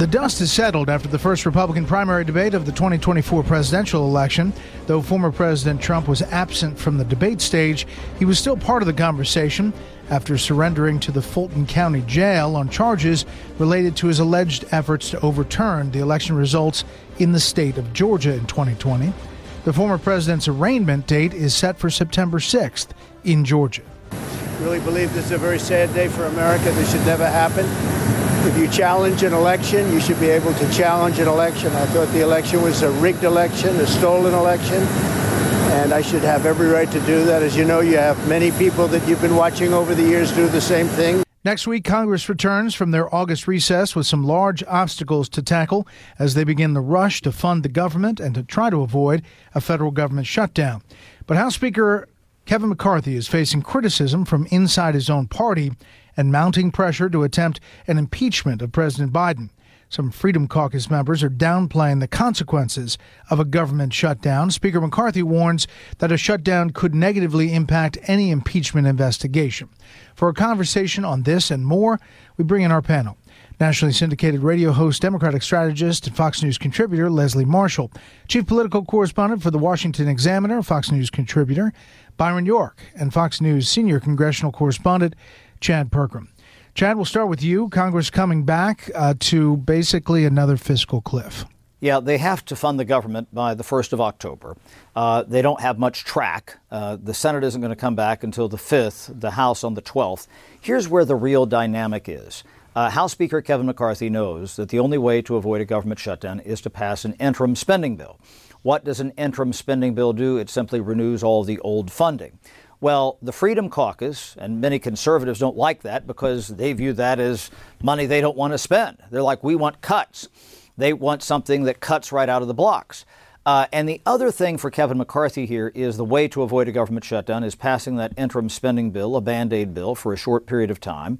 The dust is settled after the first Republican primary debate of the 2024 presidential election. Though former President Trump was absent from the debate stage, he was still part of the conversation after surrendering to the Fulton County Jail on charges related to his alleged efforts to overturn the election results in the state of Georgia in 2020. The former president's arraignment date is set for September 6th in Georgia. Really believe this is a very sad day for America. This should never happen. If you challenge an election, you should be able to challenge an election. I thought the election was a rigged election, a stolen election, and I should have every right to do that. As you know, you have many people that you've been watching over the years do the same thing. Next week, Congress returns from their August recess with some large obstacles to tackle as they begin the rush to fund the government and to try to avoid a federal government shutdown. But House Speaker Kevin McCarthy is facing criticism from inside his own party and mounting pressure to attempt an impeachment of President Biden. Some Freedom Caucus members are downplaying the consequences of a government shutdown. Speaker McCarthy warns that a shutdown could negatively impact any impeachment investigation. For a conversation on this and more, we bring in our panel. Nationally syndicated radio host, Democratic strategist, and Fox News contributor Leslie Marshall, chief political correspondent for the Washington Examiner, Fox News contributor Byron York, and Fox News senior congressional correspondent Chad Pergram. Chad, we'll start with you. Congress coming back uh, to basically another fiscal cliff. Yeah, they have to fund the government by the 1st of October. Uh, they don't have much track. Uh, the Senate isn't going to come back until the 5th, the House on the 12th. Here's where the real dynamic is. Uh, House Speaker Kevin McCarthy knows that the only way to avoid a government shutdown is to pass an interim spending bill. What does an interim spending bill do? It simply renews all the old funding. Well, the Freedom Caucus and many conservatives don't like that because they view that as money they don't want to spend. They're like, we want cuts. They want something that cuts right out of the blocks. Uh, and the other thing for Kevin McCarthy here is the way to avoid a government shutdown is passing that interim spending bill, a band aid bill, for a short period of time,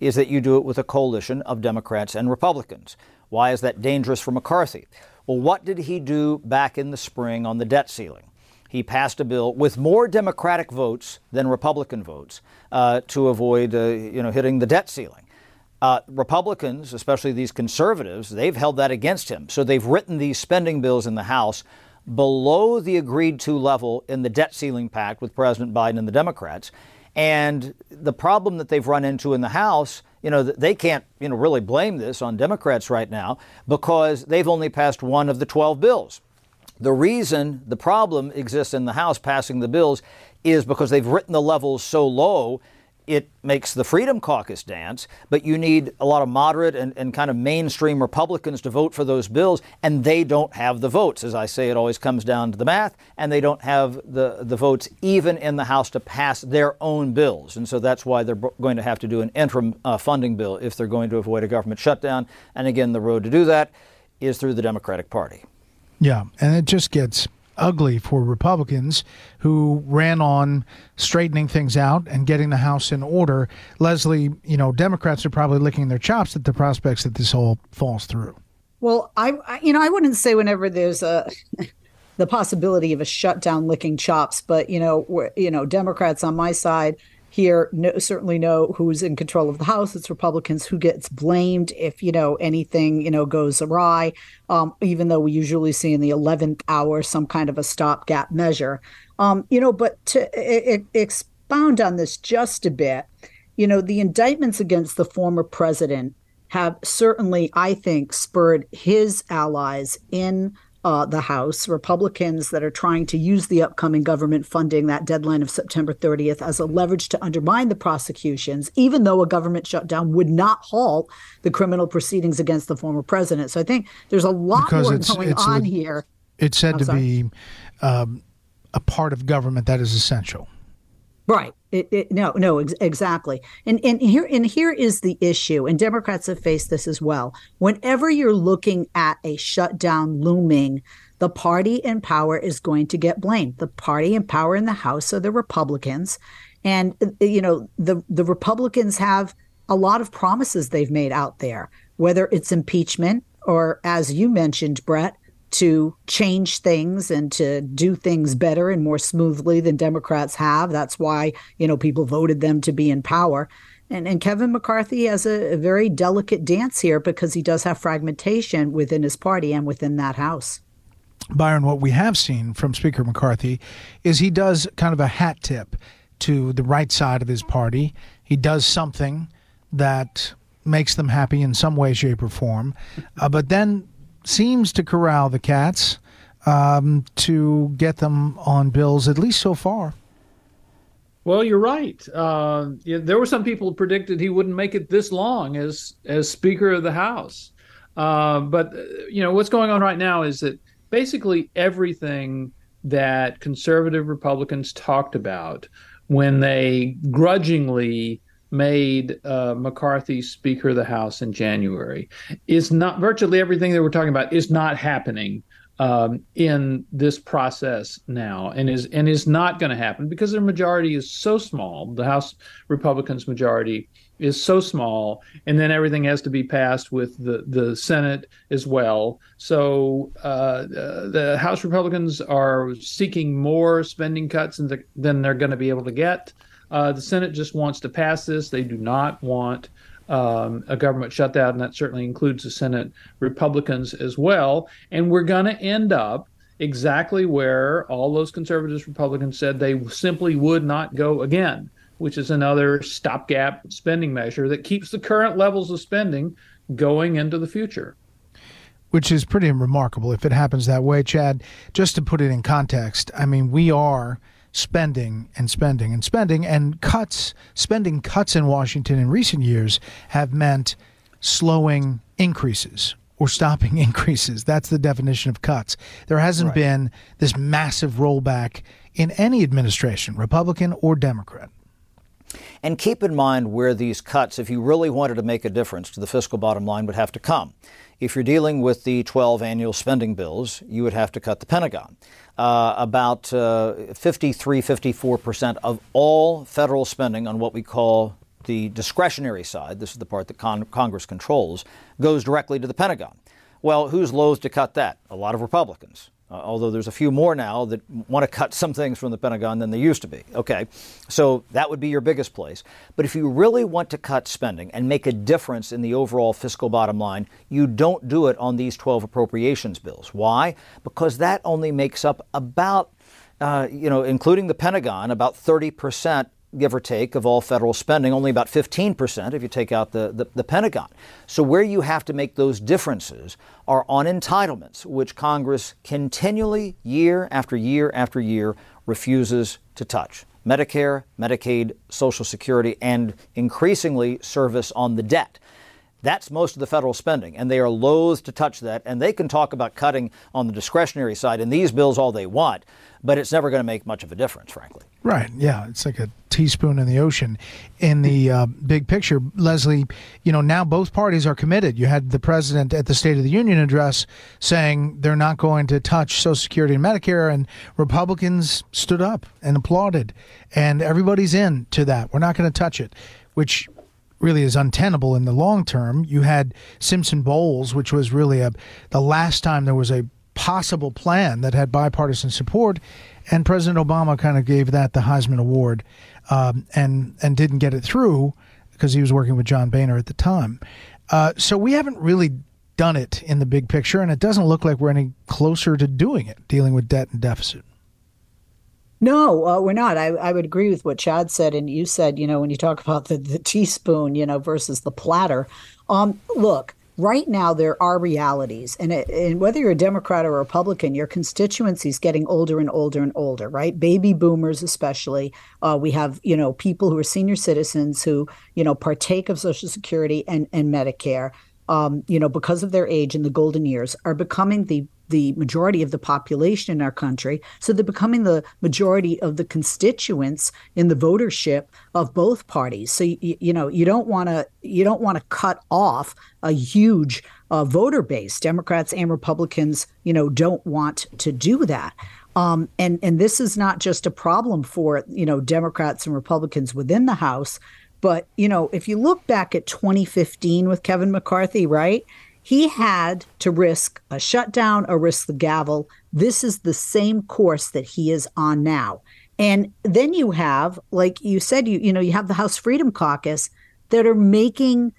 is that you do it with a coalition of Democrats and Republicans. Why is that dangerous for McCarthy? Well, what did he do back in the spring on the debt ceiling? He passed a bill with more Democratic votes than Republican votes uh, to avoid, uh, you know, hitting the debt ceiling. Uh, Republicans, especially these conservatives, they've held that against him. So they've written these spending bills in the House below the agreed to level in the debt ceiling pact with President Biden and the Democrats. And the problem that they've run into in the House, you know, they can't, you know, really blame this on Democrats right now because they've only passed one of the 12 bills. The reason the problem exists in the House passing the bills is because they've written the levels so low, it makes the Freedom Caucus dance, but you need a lot of moderate and, and kind of mainstream Republicans to vote for those bills, and they don't have the votes. As I say, it always comes down to the math, and they don't have the, the votes even in the House to pass their own bills. And so that's why they're going to have to do an interim uh, funding bill if they're going to avoid a government shutdown. And again, the road to do that is through the Democratic Party. Yeah, and it just gets ugly for Republicans who ran on straightening things out and getting the House in order. Leslie, you know, Democrats are probably licking their chops at the prospects that this all falls through. Well, I, I you know, I wouldn't say whenever there's a the possibility of a shutdown licking chops, but you know, you know, Democrats on my side here no, certainly know who's in control of the House. It's Republicans who gets blamed if you know anything you know goes awry. Um, even though we usually see in the eleventh hour some kind of a stopgap measure. Um, you know, but to expound on this just a bit, you know, the indictments against the former president have certainly, I think, spurred his allies in uh, the House, Republicans that are trying to use the upcoming government funding, that deadline of September 30th, as a leverage to undermine the prosecutions, even though a government shutdown would not halt the criminal proceedings against the former president. So I think there's a lot because more it's, going it's on here. It's said I'm to sorry. be um, a part of government that is essential. Right. It, it, no, no, ex- exactly. And and here and here is the issue. And Democrats have faced this as well. Whenever you're looking at a shutdown looming, the party in power is going to get blamed. The party in power in the House are the Republicans, and uh, you know the the Republicans have a lot of promises they've made out there, whether it's impeachment or, as you mentioned, Bret, to change things and to do things better and more smoothly than Democrats have. That's why, you know, people voted them to be in power. And, and Kevin McCarthy has a, a very delicate dance here because he does have fragmentation within his party and within that House. Byron, what we have seen from Speaker McCarthy is he does kind of a hat tip to the right side of his party. He does something that makes them happy in some way, shape, or form, uh, but then seems to corral the cats um, to get them on bills, at least so far. Well, you're right. Uh, there were some people predicted he wouldn't make it this long as as Speaker of the House. Uh, but uh, you know what's going on right now is that basically everything that conservative Republicans talked about when they grudgingly made uh, McCarthy Speaker of the House in January is not virtually everything that we're talking about is not happening um, in this process now, and is and is not going to happen because their majority is so small. The House Republicans' majority is so small, and then everything has to be passed with the the Senate as well. So uh, uh, the House Republicans are seeking more spending cuts than, than they're going to be able to get. Uh, the Senate just wants to pass this. They do not want um, a government shutdown, and that certainly includes the Senate Republicans as well. And we're going to end up exactly where all those conservatives Republicans said they simply would not go again, which is another stopgap spending measure that keeps the current levels of spending going into the future. Which is pretty remarkable if it happens that way, Chad. Just to put it in context, I mean, we are spending and spending and spending and cuts spending cuts in Washington in recent years have meant slowing increases or stopping increases that's the definition of cuts there hasn't Right. been this massive rollback in any administration republican or democrat And keep in mind where these cuts, if you really wanted to make a difference to the fiscal bottom line, would have to come. If you're dealing with the 12 annual spending bills, you would have to cut the Pentagon. Uh, about uh, 53, 54% of all federal spending on what we call the discretionary side, this is the part that con- Congress controls, goes directly to the Pentagon. Well, who's loath to cut that? A lot of Republicans. Uh, although there's a few more now that want to cut some things from the Pentagon than they used to be. Okay, so that would be your biggest place. But if you really want to cut spending and make a difference in the overall fiscal bottom line, you don't do it on these 12 appropriations bills. Why? Because that only makes up about, uh, you know, including the Pentagon, about 30 percent give or take, of all federal spending, only about 15% if you take out the, the, the, Pentagon. So, where you have to make those differences are on entitlements, which Congress continually, year after year after year, refuses to touch. Medicare, Medicaid, Social Security, and increasingly service on the debt. That's most of the federal spending, and they are loath to touch that. And they can talk about cutting on the discretionary side in these bills all they want, but it's never going to make much of a difference, frankly. Right. Yeah. It's like a teaspoon in the ocean. In the uh, big picture, Leslie, you know, now both parties are committed. You had the president at the State of the Union address saying they're not going to touch Social Security and Medicare, and Republicans stood up and applauded. And everybody's in to that. We're not going to touch it, which really is untenable in the long term. You had Simpson Bowles, which was really a the last time there was a possible plan that had bipartisan support, and President Obama kind of gave that the Heisman Award, um, and and didn't get it through because he was working with John Boehner at the time. Uh, so we haven't really done it in the big picture, and it doesn't look like we're any closer to doing it, dealing with debt and deficit. No, uh, we're not. I, I would agree with what Chad said, and you said, you know, when you talk about the, the teaspoon, you know, versus the platter. Um, look, right now there are realities and, it, and, whether you're a democrat or a republican your constituency is getting older and older and older right? Baby boomers especially. Uh, we have you know people who are senior citizens who you know partake of social security and, and medicare um, you know because of their age in the golden years are becoming the the majority of the population in our country. So they're becoming the majority of the constituents in the votership of both parties. So you, you know you don't want to you don't want to cut off a huge uh, voter base. Democrats and Republicans, you know, don't want to do that. Um, and and this is not just a problem for you know Democrats and Republicans within the House, but you know if you look back at 2015 with Kevin McCarthy, right? He had to risk a shutdown or risk the gavel. This is the same course that he is on now. And then you have, like you said, you you know, you have the House Freedom Caucus that are making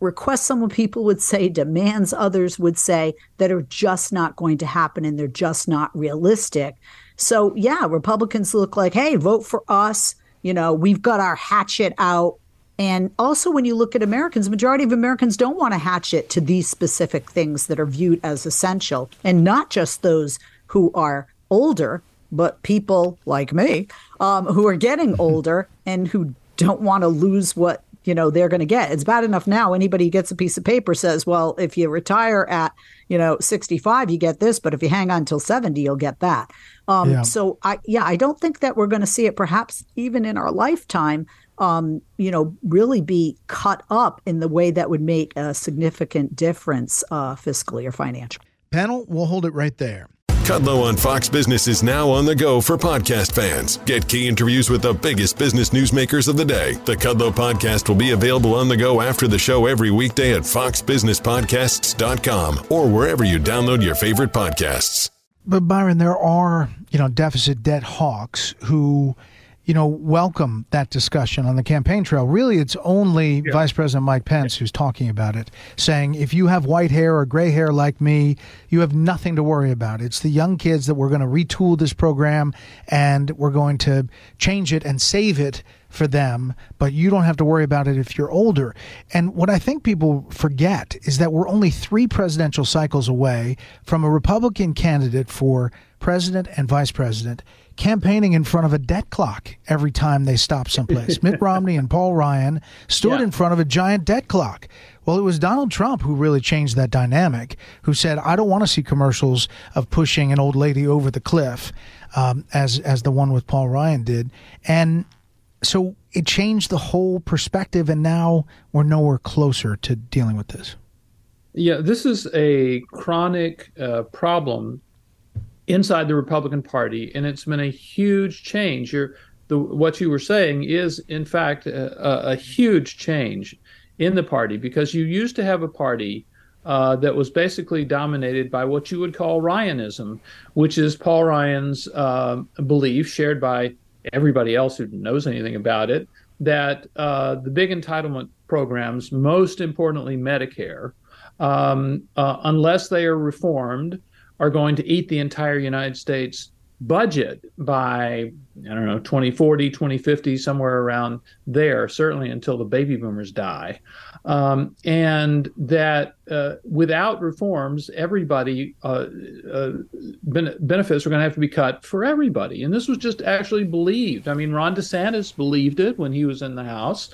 requests some people would say, demands others would say that are just not going to happen and they're just not realistic. So yeah, Republicans look like, hey, vote for us. You know, we've got our hatchet out. And also, when you look at Americans, majority of Americans don't want to hatch it to these specific things that are viewed as essential, and not just those who are older, but people like me um, who are getting older and who don't want to lose what you know they're going to get. It's bad enough now. Anybody who gets a piece of paper says, "Well, if you retire at you know 65, you get this, but if you hang on until 70, you'll get that." Um, yeah. So I yeah, I don't think that we're going to see it, perhaps even in our lifetime um, you know, really be cut up in the way that would make a significant difference uh, fiscally or financially. Panel, we'll hold it right there. Kudlow on Fox Business is now on the go for podcast fans. Get key interviews with the biggest business newsmakers of the day. The Kudlow podcast will be available on the go after the show every weekday at foxbusinesspodcasts.com or wherever you download your favorite podcasts. But Byron, there are, you know, deficit debt hawks who you know, welcome that discussion on the campaign trail. Really, it's only yeah. Vice President Mike Pence who's talking about it, saying if you have white hair or gray hair like me, you have nothing to worry about. It's the young kids that we're going to retool this program and we're going to change it and save it for them, but you don't have to worry about it if you're older. And what I think people forget is that we're only three presidential cycles away from a Republican candidate for president and vice president campaigning in front of a debt clock every time they stopped someplace. Mitt Romney and Paul Ryan stood yeah. in front of a giant debt clock. Well, it was Donald Trump who really changed that dynamic, who said, I don't want to see commercials of pushing an old lady over the cliff, um, as, as the one with Paul Ryan did. And so it changed the whole perspective, and now we're nowhere closer to dealing with this. Yeah, this is a chronic uh, problem inside the Republican Party, and it's been a huge change. You're, the, what you were saying is, in fact, a, a, huge change in the party because you used to have a party uh, that was basically dominated by what you would call Ryanism, which is Paul Ryan's uh, belief, shared by everybody else who knows anything about it, that uh, the big entitlement programs, most importantly Medicare, um, uh, unless they are reformed, are going to eat the entire United States budget by I don't know 2040 2050 somewhere around there certainly until the baby boomers die. Um, and that uh, without reforms everybody uh, uh, ben- benefits are going to have to be cut for everybody. And this was just actually believed. I mean Ron DeSantis believed it when he was in the House.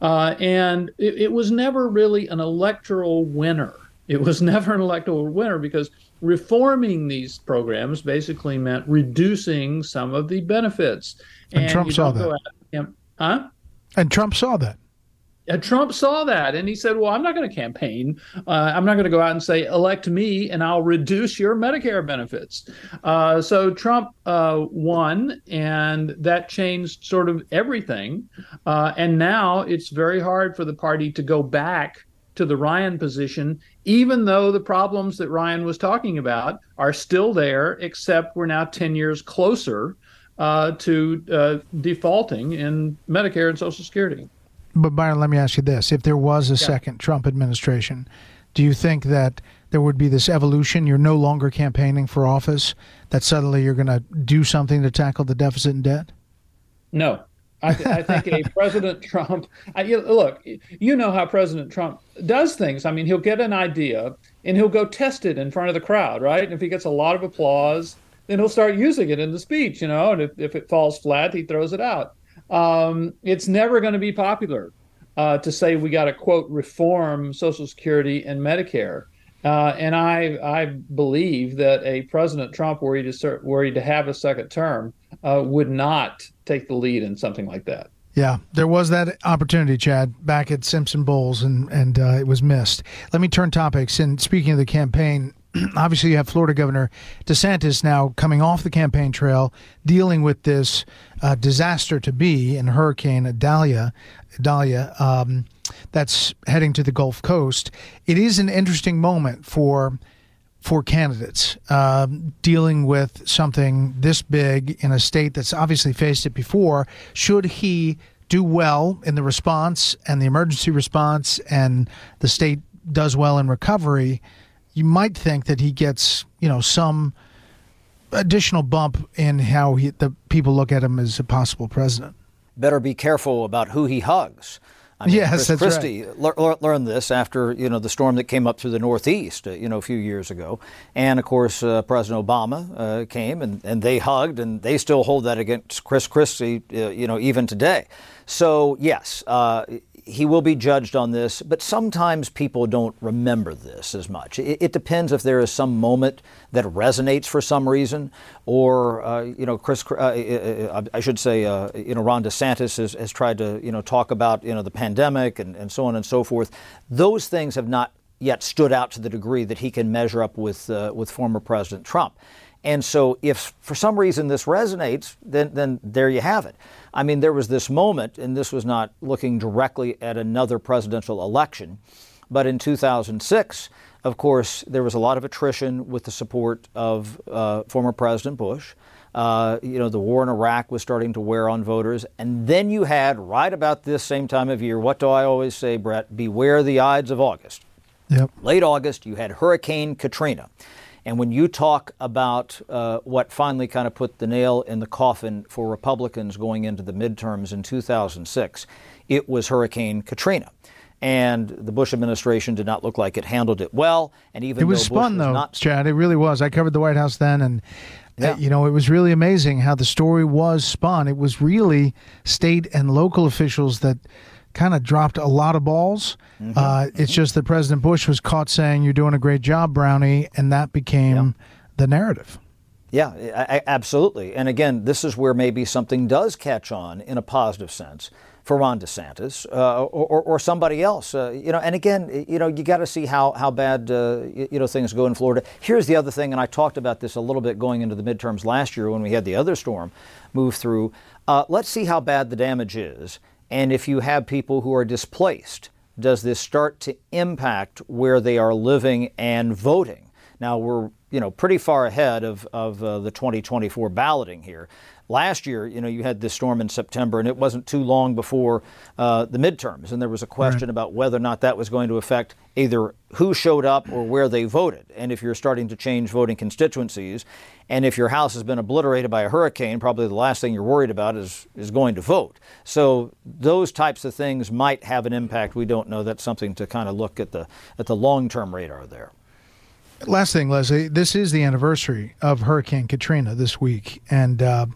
Uh, and it, it was never really an electoral winner. It was never an electoral winner because reforming these programs basically meant reducing some of the benefits. And, and Trump saw that. And, huh? And Trump saw that. And Trump saw that and he said, Well, I'm not going to campaign. Uh, I'm not going to go out and say, elect me and I'll reduce your Medicare benefits. Uh, so Trump uh, won and that changed sort of everything. Uh, and now it's very hard for the party to go back to the Ryan position, even though the problems that Ryan was talking about are still there, except we're now 10 years closer uh, to uh, defaulting in Medicare and Social Security. But Byron, let me ask you this: If there was a yeah. second Trump administration, do you think that there would be this evolution. You're no longer campaigning for office, that suddenly you're going to do something to tackle the deficit and debt? No. I, th- I think a President Trump, I, look, you know how President Trump does things. I mean, he'll get an idea and he'll go test it in front of the crowd, right? And if he gets a lot of applause, then he'll start using it in the speech, you know, and if, if it falls flat, he throws it out. Um, it's never going to be popular uh, to say we got to, quote, reform Social Security and Medicare. Uh, and I, I believe that a President Trump, were he to, start, were he to have a second term, uh, would not take the lead in something like that. Yeah, there was that opportunity, Chad, back at Simpson Bowles, and and uh, it was missed. Let me turn topics. And speaking of the campaign, obviously you have Florida Governor DeSantis now coming off the campaign trail, dealing with this uh, disaster to be in Hurricane Idalia, Idalia, um, that's heading to the Gulf Coast. It is an interesting moment for for candidates uh, dealing with something this big in a state that's obviously faced it before. Should he do well in the response and the emergency response, and the state does well in recovery, you might think that he gets you know some additional bump in how he, the people look at him as a possible president. Better be careful about who he hugs. I mean, yes, Chris that's Christie right. le- learned this after you know the storm that came up through the Northeast, uh, you know, a few years ago, and of course uh, President Obama uh, came and, and they hugged, and they still hold that against Chris Christie, uh, you know, even today. So yes, uh, he will be judged on this, but sometimes people don't remember this as much. It, it depends if there is some moment that resonates for some reason, or uh, you know, Chris, uh, uh, uh I should say, uh, you know, Ron DeSantis has, has, tried to you know talk about you know the pandemic and, and so on and so forth. Those things have not yet stood out to the degree that he can measure up with uh, with former President Trump. And so, if for some reason this resonates, then, then there you have it. I mean, there was this moment, and this was not looking directly at another presidential election, but in 2006, of course, there was a lot of attrition with the support of uh, former President Bush. Uh, you know, the war in Iraq was starting to wear on voters. And then you had, right about this same time of year, what do I always say, Bret? Beware the Ides of August. Yep. Late August, you had Hurricane Katrina. And when you talk about uh, what finally kind of put the nail in the coffin for Republicans going into the midterms in 2006, it was Hurricane Katrina. And the Bush administration did not look like it handled it well. And even it was though fun, was though, not, Chad. It really was. I covered the White House then, and uh, yeah. you know, it was really amazing how the story was spun. It was really state and local officials that kind of dropped a lot of balls. Mm-hmm. Uh, it's just that President Bush was caught saying, "You're doing a great job, Brownie," and that became yeah. the narrative. Yeah, I, I, absolutely. And again, this is where maybe something does catch on in a positive sense for Ron DeSantis uh, or, or, somebody else. Uh, you know, and again, you know, you got to see how how bad uh, you know things go in Florida. Here's the other thing, and I talked about this a little bit going into the midterms last year when we had the other storm move through. Uh, let's see how bad the damage is, and if you have people who are displaced, does this start to impact where they are living and voting? Now we're you know pretty far ahead of of uh, the 2024 balloting here. Last year, you know, you had this storm in September, and it wasn't too long before uh, the midterms, and there was a question right. about whether or not that was going to affect either who showed up or where they voted. And if you're starting to change voting constituencies, and if your house has been obliterated by a hurricane, probably the last thing you're worried about is is going to vote. So those types of things might have an impact. We don't know. That's something to kind of look at the at the long term radar there. Last thing, Leslie, this is the anniversary of Hurricane Katrina this week, and. Uh,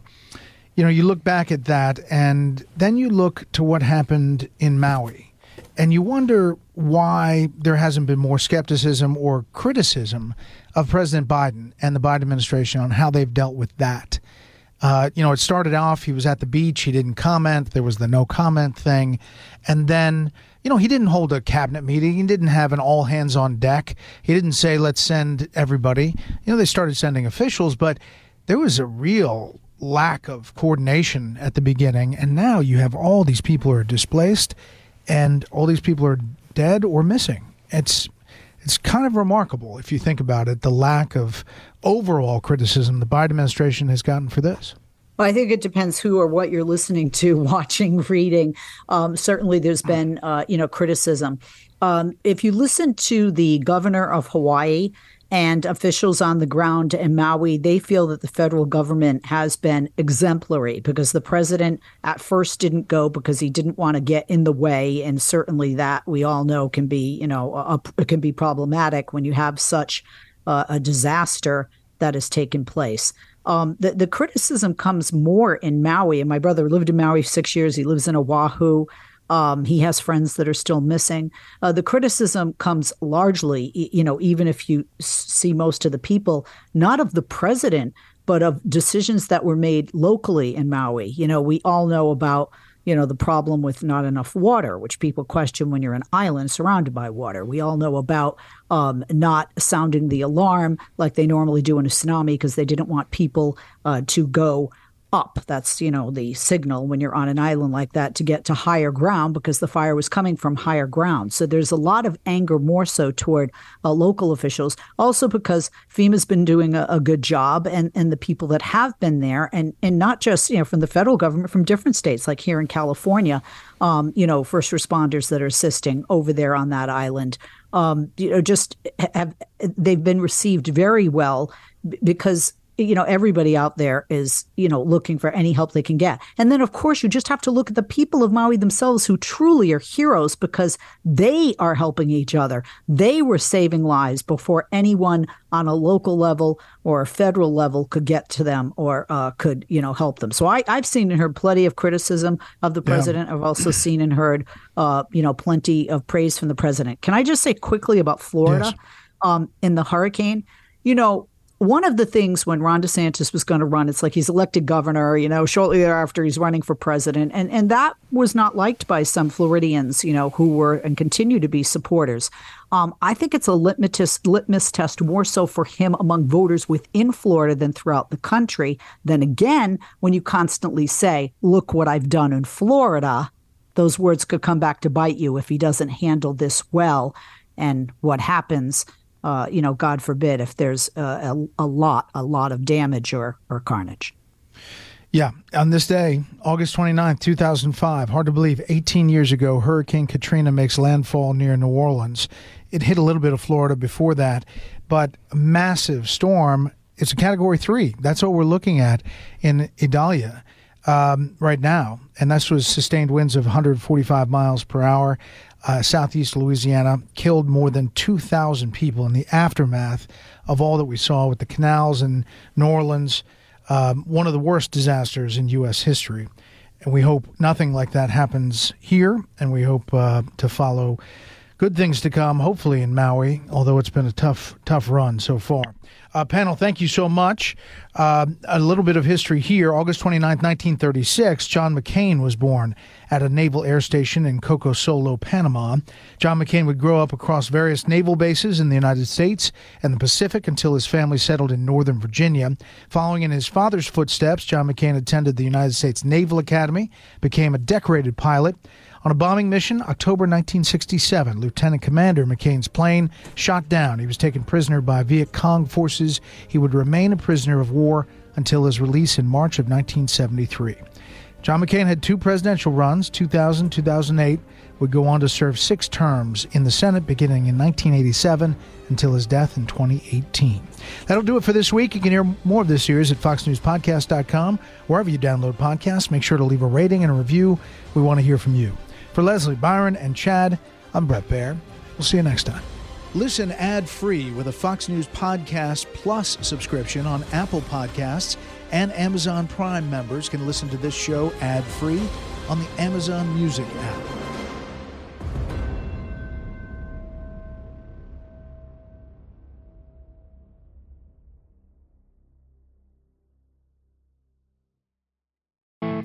you know, you look back at that and then you look to what happened in Maui and you wonder why there hasn't been more skepticism or criticism of President Biden and the Biden administration on how they've dealt with that. Uh, you know, it started off, he was at the beach, he didn't comment, there was the no comment thing. And then, you know, he didn't hold a cabinet meeting, he didn't have an all hands on deck, he didn't say, let's send everybody. You know, they started sending officials, but there was a real lack of coordination at the beginning, and now you have all these people who are displaced, and all these people are dead or missing. It's it's kind of remarkable if you think about it, the lack of overall criticism the Biden administration has gotten for this. Well, I think it depends who or what you're listening to, watching, reading. Um, certainly, there's been uh, you know criticism. Um, if you listen to the governor of Hawaii and officials on the ground in Maui, they feel that the federal government has been exemplary because the president at first didn't go because he didn't want to get in the way, and certainly that we all know can be, you know, a, a, can be problematic when you have such a disaster that has taken place. Um, the, the criticism comes more in Maui, and my brother lived in Maui six years. He lives in Oahu. Um, he has friends that are still missing. Uh, the criticism comes largely, you know, even if you see most of the people, not of the president, but of decisions that were made locally in Maui. You know, we all know about you know the problem with not enough water which people question when you're an island surrounded by water we all know about um, not sounding the alarm like they normally do in a tsunami because they didn't want people uh, to go up. That's, you know, the signal when you're on an island like that to get to higher ground because the fire was coming from higher ground. So there's a lot of anger more so toward uh, local officials, also because FEMA's been doing a, a, good job and, and the people that have been there and, and not just, you know, from the federal government, from different states, like here in California, um, you know, first responders that are assisting over there on that island. Um, you know, just have they've been received very well because you know everybody out there is you know looking for any help they can get. And then of course you just have to look at the people of maui themselves who truly are heroes because they are helping each other. They were saving lives before anyone on a local level or a federal level could get to them or uh, could you know help them. So I, i've seen and heard plenty of criticism of the president. Yeah. i've also seen and heard uh, you know plenty of praise from the president. Can i just say quickly about florida? Yes. um, in the hurricane? You know one of the things when Ron DeSantis was going to run, it's like he's elected governor, you know, shortly thereafter he's running for president. And, and that was not liked by some Floridians, you know, who were and continue to be supporters. Um, I think it's a litmus, litmus test more so for him among voters within Florida than throughout the country. Then again, when you constantly say, look what I've done in Florida, those words could come back to bite you if he doesn't handle this well. And what happens uh, you know, God forbid, if there's a, a, a, lot, a lot of damage or, or carnage. Yeah, on this day, August 29th, 2005, hard to believe, 18 years ago, Hurricane Katrina makes landfall near New Orleans. It hit a little bit of Florida before that, but massive storm. It's a category three. That's what we're looking at in Idalia um, right now. And this was sustained winds of 145 miles per hour uh, southeast Louisiana, killed more than 2,000 people in the aftermath of all that we saw with the canals in New Orleans. Um, one of the worst disasters in U.S. history. And we hope nothing like that happens here, and we hope uh, to follow good things to come, hopefully in Maui, although it's been a tough, tough run so far. Uh, panel, thank you so much. Uh, a little bit of history here. August 29, 1936, John McCain was born at a naval air station in Coco Solo, Panama. John McCain would grow up across various naval bases in the United States and the Pacific until his family settled in Northern Virginia. Following in his father's footsteps, John McCain attended the United States Naval Academy, became a decorated pilot, on a bombing mission, October 1967, Lieutenant Commander McCain's plane shot down. He was taken prisoner by Viet Cong forces. He would remain a prisoner of war until his release in March of 1973. John McCain had two presidential runs, 2000 2008, would go on to serve six terms in the Senate beginning in 1987 until his death in 2018. That'll do it for this week. You can hear more of this series at foxnewspodcast.com. Wherever you download podcasts, make sure to leave a rating and a review. We want to hear from you. For Leslie, Byron, and Chad, I'm Bret Baier. We'll see you next time. Listen ad free with a Fox News Podcast Plus subscription on Apple Podcasts, and Amazon Prime members can listen to this show ad free on the Amazon Music app.